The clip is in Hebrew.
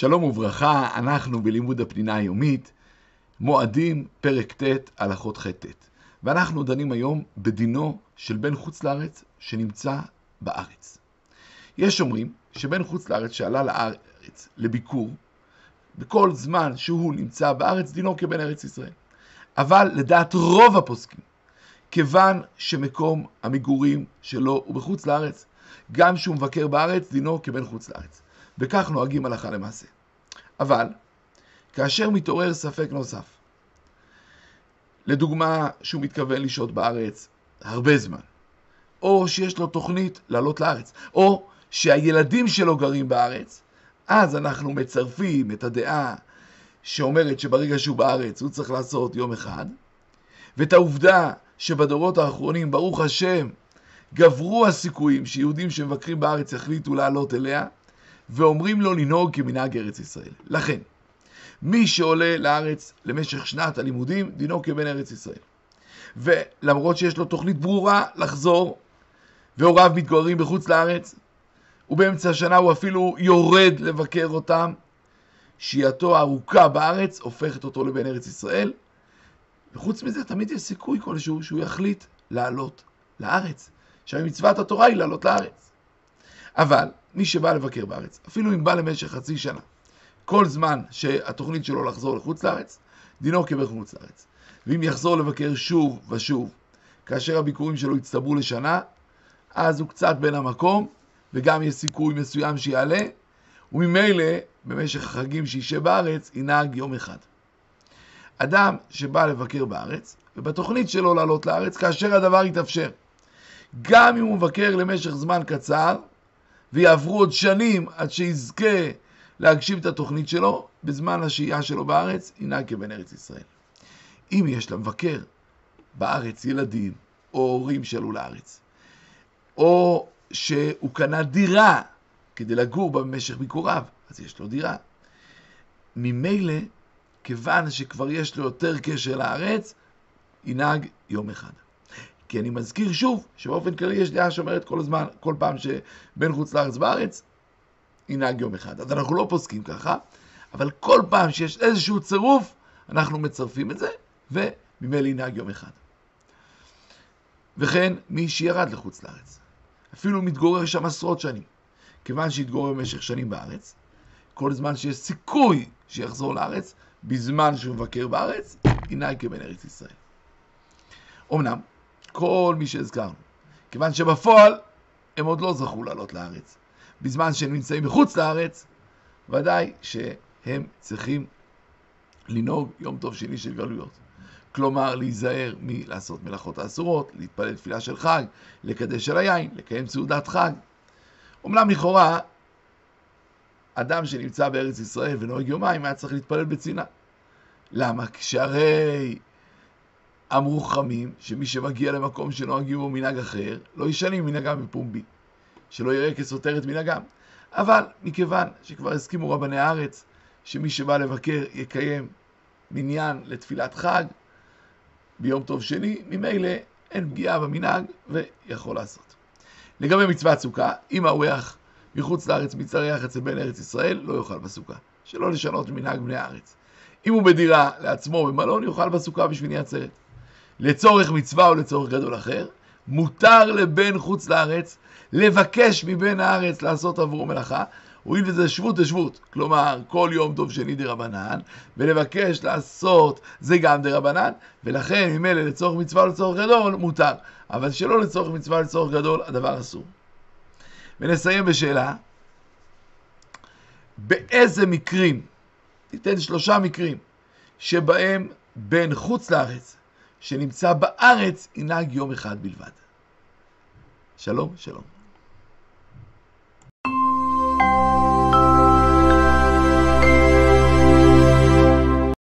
שלום וברכה, אנחנו בלימוד הפנינה היומית, מועדים, פרק ט', הלכות ח'-ט'. ואנחנו דנים היום בדינו של בן חוץ לארץ שנמצא בארץ. יש אומרים שבן חוץ לארץ שעלה לארץ לביקור, בכל זמן שהוא נמצא בארץ, דינו כבן ארץ ישראל. אבל לדעת רוב הפוסקים, כיוון שמקום המגורים שלו הוא בחוץ לארץ, גם שהוא מבקר בארץ, דינו כבן חוץ לארץ. וכך נוהגים הלכה למעשה. אבל, כאשר מתעורר ספק נוסף, לדוגמה שהוא מתכוון לשהות בארץ הרבה זמן, או שיש לו תוכנית לעלות לארץ, או שהילדים שלו גרים בארץ, אז אנחנו מצרפים את הדעה שאומרת שברגע שהוא בארץ הוא צריך לעשות יום אחד, ואת העובדה שבדורות האחרונים, ברוך השם, גברו הסיכויים שיהודים שמבקרים בארץ יחליטו לעלות אליה, ואומרים לו לנהוג כמנהג ארץ ישראל. לכן, מי שעולה לארץ למשך שנת הלימודים, דינו כבן ארץ ישראל. ולמרות שיש לו תוכנית ברורה לחזור, והוריו מתגוררים בחוץ לארץ, ובאמצע השנה הוא אפילו יורד לבקר אותם, שהייתו הארוכה בארץ הופכת אותו לבן ארץ ישראל, וחוץ מזה תמיד יש סיכוי כלשהו שהוא יחליט לעלות לארץ, שהמצוות התורה היא לעלות לארץ. אבל מי שבא לבקר בארץ, אפילו אם בא למשך חצי שנה, כל זמן שהתוכנית שלו לחזור לחוץ לארץ, דינו כבחוץ לארץ. ואם יחזור לבקר שוב ושוב, כאשר הביקורים שלו יצטברו לשנה, אז הוא קצת בין המקום, וגם יש סיכוי מסוים שיעלה, וממילא במשך החגים שישב בארץ, ינהג יום אחד. אדם שבא לבקר בארץ, ובתוכנית שלו לעלות לארץ, כאשר הדבר יתאפשר, גם אם הוא מבקר למשך זמן קצר, ויעברו עוד שנים עד שיזכה להגשים את התוכנית שלו, בזמן השהייה שלו בארץ, ינהג כבן ארץ ישראל. אם יש למבקר בארץ ילדים, או הורים שעלו לארץ, או שהוא קנה דירה כדי לגור בה במשך ביקוריו, אז יש לו דירה. ממילא, כיוון שכבר יש לו יותר קשר לארץ, ינהג יום אחד. כי אני מזכיר שוב, שבאופן כללי יש דעה שאומרת כל הזמן, כל פעם שבן חוץ לארץ בארץ, ינהג יום אחד. אז אנחנו לא פוסקים ככה, אבל כל פעם שיש איזשהו צירוף, אנחנו מצרפים את זה, וממילא ינהג יום אחד. וכן, מי שירד לחוץ לארץ, אפילו מתגורר שם עשרות שנים, כיוון שהתגורר במשך שנים בארץ, כל זמן שיש סיכוי שיחזור לארץ, בזמן שהוא מבקר בארץ, ינהג כבן ארץ ישראל. אמנם, כל מי שהזכרנו. כיוון שבפועל הם עוד לא זכו לעלות לארץ. בזמן שהם נמצאים מחוץ לארץ, ודאי שהם צריכים לנהוג יום טוב שני של גלויות. כלומר, להיזהר מלעשות מלאכות האסורות, להתפלל תפילה של חג, לקדש על היין, לקיים סעודת חג. אומנם לכאורה, אדם שנמצא בארץ ישראל ונוהג יומיים היה צריך להתפלל בצנעה. למה? כשהרי אמרו חכמים שמי שמגיע למקום שנוהגים בו מנהג אחר, לא ישנים מנהגם בפומבי, שלא יראה כסותר את מנהגם. אבל מכיוון שכבר הסכימו רבני הארץ שמי שבא לבקר יקיים מניין לתפילת חג ביום טוב שני, ממילא אין פגיעה במנהג ויכול לעשות. לגבי מצוות סוכה, אם האורח מחוץ לארץ מצטרח אצל בן ארץ ישראל, לא יאכל בסוכה. שלא לשנות מנהג בני הארץ. אם הוא בדירה לעצמו במלון, יאכל בסוכה בשביל עצרת. לצורך מצווה או לצורך גדול אחר, מותר לבן חוץ לארץ לבקש מבן הארץ לעשות עבורו מלאכה, הואיל וזה שבות לשבות, כלומר כל יום טוב שני דה רבנן, ולבקש לעשות זה גם דה רבנן, ולכן ממילא לצורך מצווה או לצורך גדול מותר, אבל שלא לצורך מצווה או לצורך גדול הדבר אסור. ונסיים בשאלה, באיזה מקרים, ניתן שלושה מקרים, שבהם בן חוץ לארץ שנמצא בארץ ינהג יום אחד בלבד. שלום, שלום.